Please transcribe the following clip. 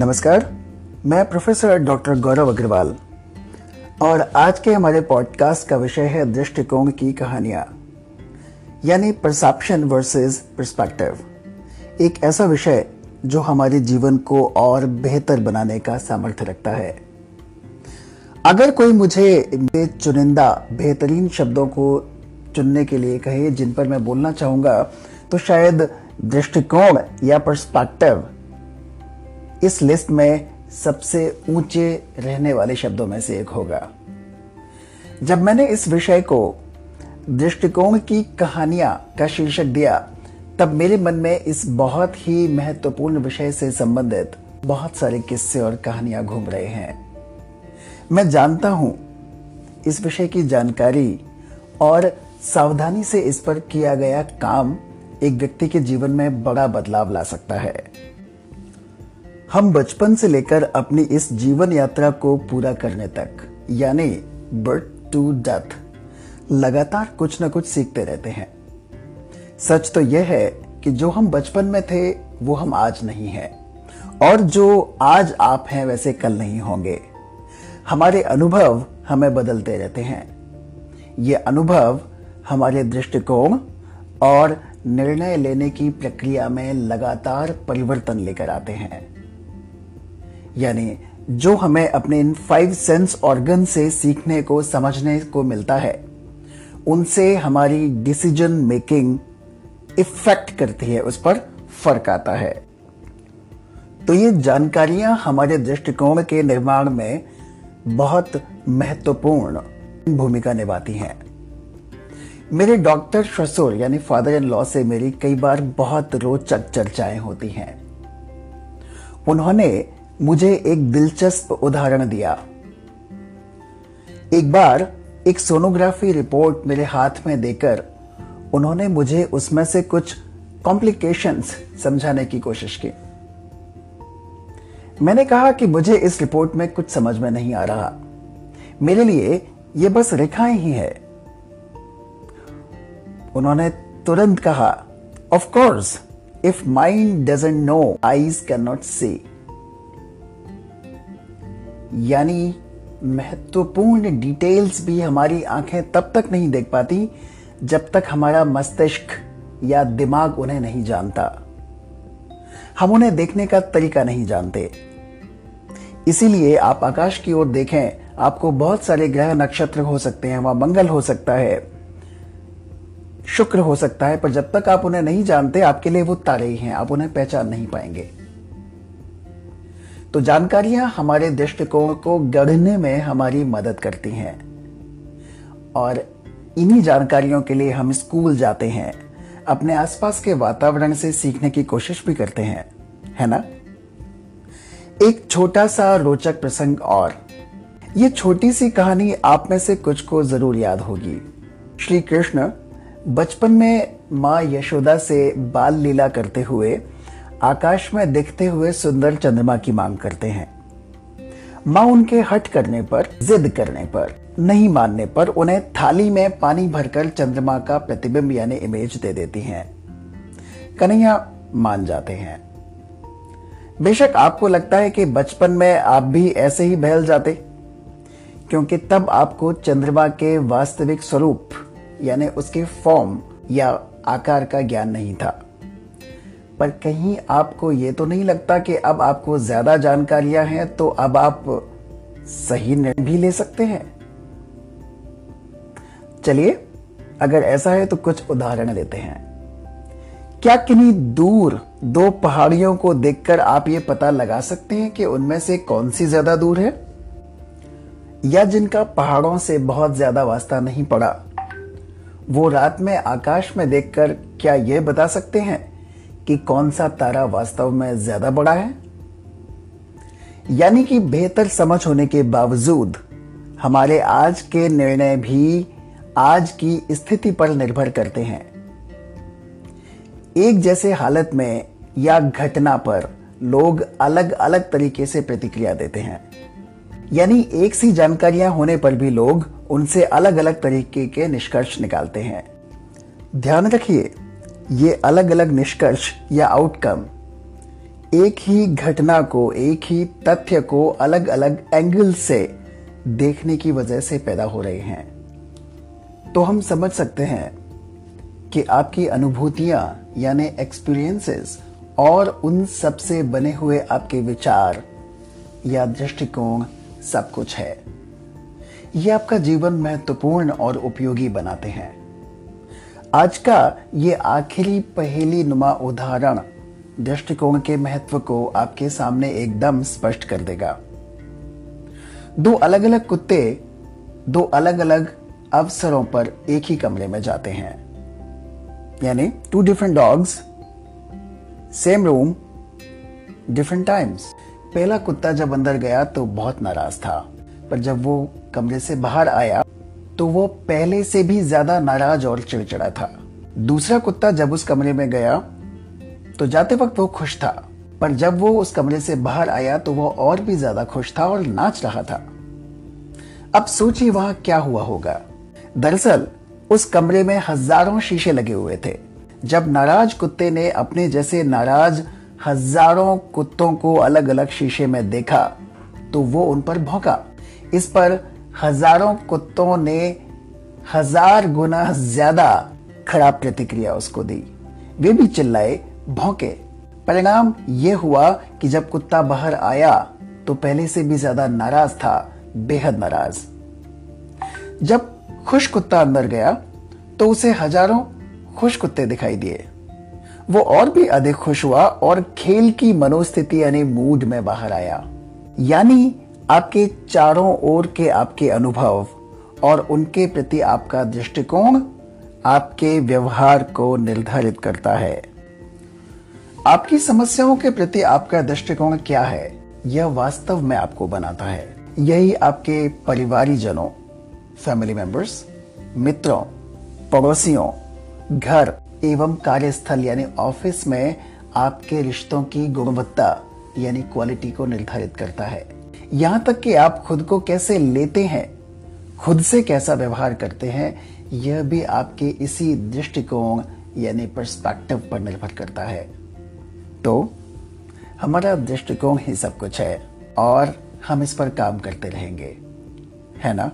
नमस्कार, मैं professor doctor गौरव अग्रवाल। और आज के हमारे पॉडकास्ट का विषय है दृष्टिकोण की कहानियाँ, यानी परसेप्शन वर्सेस पर्सपेक्टिव एक ऐसा विषय जो हमारे जीवन को और बेहतर बनाने का सामर्थ्य रखता है। अगर कोई मुझे चुनिंदा बेहतरीन शब्दों को चुनने के लिए कहे, जिन पर मैं बोलना चाहूँगा तो शायद दृष्टिकोण या पर्सपेक्टिव इस लिस्ट में सबसे ऊँचे रहने वाले शब्दों में से एक होगा। जब मैंने इस विषय को दृष्टिकोण की कहानियाँ का शीर्षक दिया, तब मेरे मन में इस बहुत ही महत्वपूर्ण विषय से संबंधित बहुत सारे किस्से और कहानियाँ घूम रहे हैं। मैं जानता हूँ इस विषय की जानकारी और सावधानी से इस पर किया गया काम एक व्यक्ति के जीवन में बड़ा बदलाव ला सकता है। हम बचपन से लेकर अपनी इस जीवन यात्रा को पूरा करने तक, यानी बर्थ टू डेथ लगातार कुछ न कुछ सीखते रहते हैं। सच तो यह है कि जो हम बचपन में थे, वो हम आज नहीं हैं। और जो आज आप हैं, वैसे कल नहीं होंगे। हमारे अनुभव हमें बदलते रहते हैं। ये अनुभव हमारे दृष्टिकोण और निर्णय लेने की प्रक्रिया में लगातार परिवर्तन लेकर आते हैं। यानी जो हमें अपने इन फाइव सेंस ऑर्गन से सीखने को, समझने को मिलता है, उनसे हमारी डिसीज़न मेकिंग इफ़ेक्ट करती है, उस पर फ़र्क आता है। तो ये जानकारियाँ हमारे दृष्टिकोण के निर्माण में बहुत महत्वपूर्ण भूमिका निभाती हैं। मेरे डॉक्टर ससुर यानी फादर इन लॉ से मेरी कई बार बहुत रोचक चर्चाएँ होती हैं। उन्होंने मुझे एक दिलचस्प उदाहरण दिया। एक बार एक सोनोग्राफी रिपोर्ट मेरे हाथ में देकर उन्होंने मुझे उसमें से कुछ कॉम्प्लिकेशंस समझाने की कोशिश की। मैंने कहा कि मुझे इस रिपोर्ट में कुछ समझ में नहीं आ रहा। मेरे लिए यह बस रेखाएँ ही है। उन्होंने तुरंत कहा of course if mind doesn't know eyes can not see यानी महत्वपूर्ण डिटेल्स भी हमारी आँखें तब तक नहीं देख पाती जब तक हमारा मस्तिष्क या दिमाग उन्हें नहीं जानता। हम उन्हें देखने का तरीका नहीं जानते। इसीलिए आप आकाश की ओर देखें, आपको बहुत सारे ग्रह नक्षत्र हो सकते हैं, वहाँ मंगल हो सकता है, शुक्र हो सकता है, पर जब तक आप उन्हें नहीं जानते, आपके लिए वो तारे ही हैं, आप उन्हें पहचान नहीं पाएँगे। तो जानकारियाँ हमारे दृष्टिकोण को गढ़ने में हमारी मदद करती हैं। और इन्हीं जानकारियों के लिए हम स्कूल जाते हैं। अपने आसपास के वातावरण से सीखने की कोशिश भी करते हैं। है ना? एक छोटा सा रोचक प्रसंग और। ये छोटी सी कहानी आप में से कुछ को ज़रूर याद होगी। श्री कृष्ण बचपन में माँ यशोदा से बाल लीला करते हुए आकाश में दिखते हुए सुंदर चंद्रमा की मांग करते हैं। माँ उनके हट करने पर, जिद करने पर, नहीं मानने पर उन्हें थाली में पानी भरकर चंद्रमा का प्रतिबिंब यानी इमेज दे देती हैं। कन्हैया मान जाते हैं। बेशक आपको लगता है कि बचपन में आप भी ऐसे ही बहल जाते? क्योंकि तब आपको चंद्रमा के वास्तविक स्वरूप, यानी उसके फॉर्म या आकार का ज्ञान नहीं था। पर कहीं आपको ये तो नहीं लगता कि अब आपको ज़्यादा जानकारियाँ हैं तो अब आप सही निर्णय भी ले सकते हैं। चलिए, अगर ऐसा है तो कुछ उदाहरण लेते हैं। क्या किन्हीं दूर दो पहाड़ियों को देखकर आप ये पता लगा सकते हैं कि उनमें से कौन सी ज़्यादा दूर है? या जिनका पहाड़ों से बहुत ज़्यादा वास्ता नहीं पड़ा? वो रात में आकाश में देखकर क्या यह बता सकते हैं कि कौन सा तारा वास्तव में ज़्यादा बड़ा है? यानी कि बेहतर समझ होने के बावजूद, हमारे आज के निर्णय भी आज की स्थिति पर निर्भर करते हैं। एक जैसे हालत में या घटना पर लोग अलग अलग तरीके से प्रतिक्रिया देते हैं। यानी एक सी जानकारियाँ होने पर भी लोग उनसे अलग अलग तरीके के निष्कर्ष निकालते हैं। ध्यान रखिए ये अलग अलग निष्कर्ष या आउटकम एक ही घटना को, एक ही तथ्य को अलग अलग एंगल से देखने की वजह से पैदा हो रहे हैं। तो हम समझ सकते हैं कि आपकी अनुभूतियाँ, यानी एक्सपीरियंसेस और उन सबसे बने हुए आपके विचार या दृष्टिकोण सब कुछ है। ये आपका जीवन महत्वपूर्ण और उपयोगी बनाते हैं। आज का ये आखिरी पहेली नुमा उदाहरण दृष्टिकोण के महत्व को आपके सामने एकदम स्पष्ट कर देगा। दो अलग अलग कुत्ते, दो अलग अलग अवसरों पर एक ही कमरे में जाते हैं। यानी two different dogs same room different times पहला कुत्ता जब अंदर गया तो बहुत नाराज़ था, पर जब वो कमरे से बाहर आया तो वो पहले से भी ज़्यादा नाराज़ और चिड़चिड़ा था। दूसरा कुत्ता जब उस कमरे में गया तो जाते वक्त वो खुश था। पर जब वो उस कमरे से बाहर आया तो वो और भी ज़्यादा खुश था और नाच रहा था। अब सोचिए वहाँ क्या हुआ होगा। दरअसल, उस कमरे में हज़ारों शीशे लगे हुए थे। जब नाराज़ कुत्ते ने अपने जैसे नाराज़ हज़ारों कुत्तों को अलग अलग शीशे में देखा तो वो उन पर भौंका। इस पर हज़ारों कुत्तों ने हज़ार गुना ज़्यादा खराब प्रतिक्रिया उसको दी। वे भी चिल्लाए, भौंके। परिणाम यह हुआ कि जब कुत्ता बाहर आया तो पहले से भी ज़्यादा नाराज़ था, बेहद नाराज़। जब खुश कुत्ता अंदर गया तो उसे हज़ारों खुश कुत्ते दिखाई दिए। वो और भी अधिक खुश हुआ और खेल की मनोस्थिति यानी मूड में बाहर आया। यानी आपके चारों ओर के आपके अनुभव और उनके प्रति आपका दृष्टिकोण आपके व्यवहार को निर्धारित करता है। आपकी समस्याओं के प्रति आपका दृष्टिकोण क्या है, यह वास्तव में आपको बनाता है। यही आपके परिवारी जनों फैमिली मेंबर्स मित्रों, पड़ोसियों, घर एवं कार्यस्थल यानी ऑफ़िस में आपके रिश्तों की गुणवत्ता यानी क्वालिटी को निर्धारित करता है। यहाँ तक कि आप खुद को कैसे लेते हैं, खुद से कैसा व्यवहार करते हैं, यह भी आपके इसी दृष्टिकोण यानी पर्सपेक्टिव पर निर्भर करता है। तो हमारा दृष्टिकोण ही सब कुछ है और हम इस पर काम करते रहेंगे, है ना?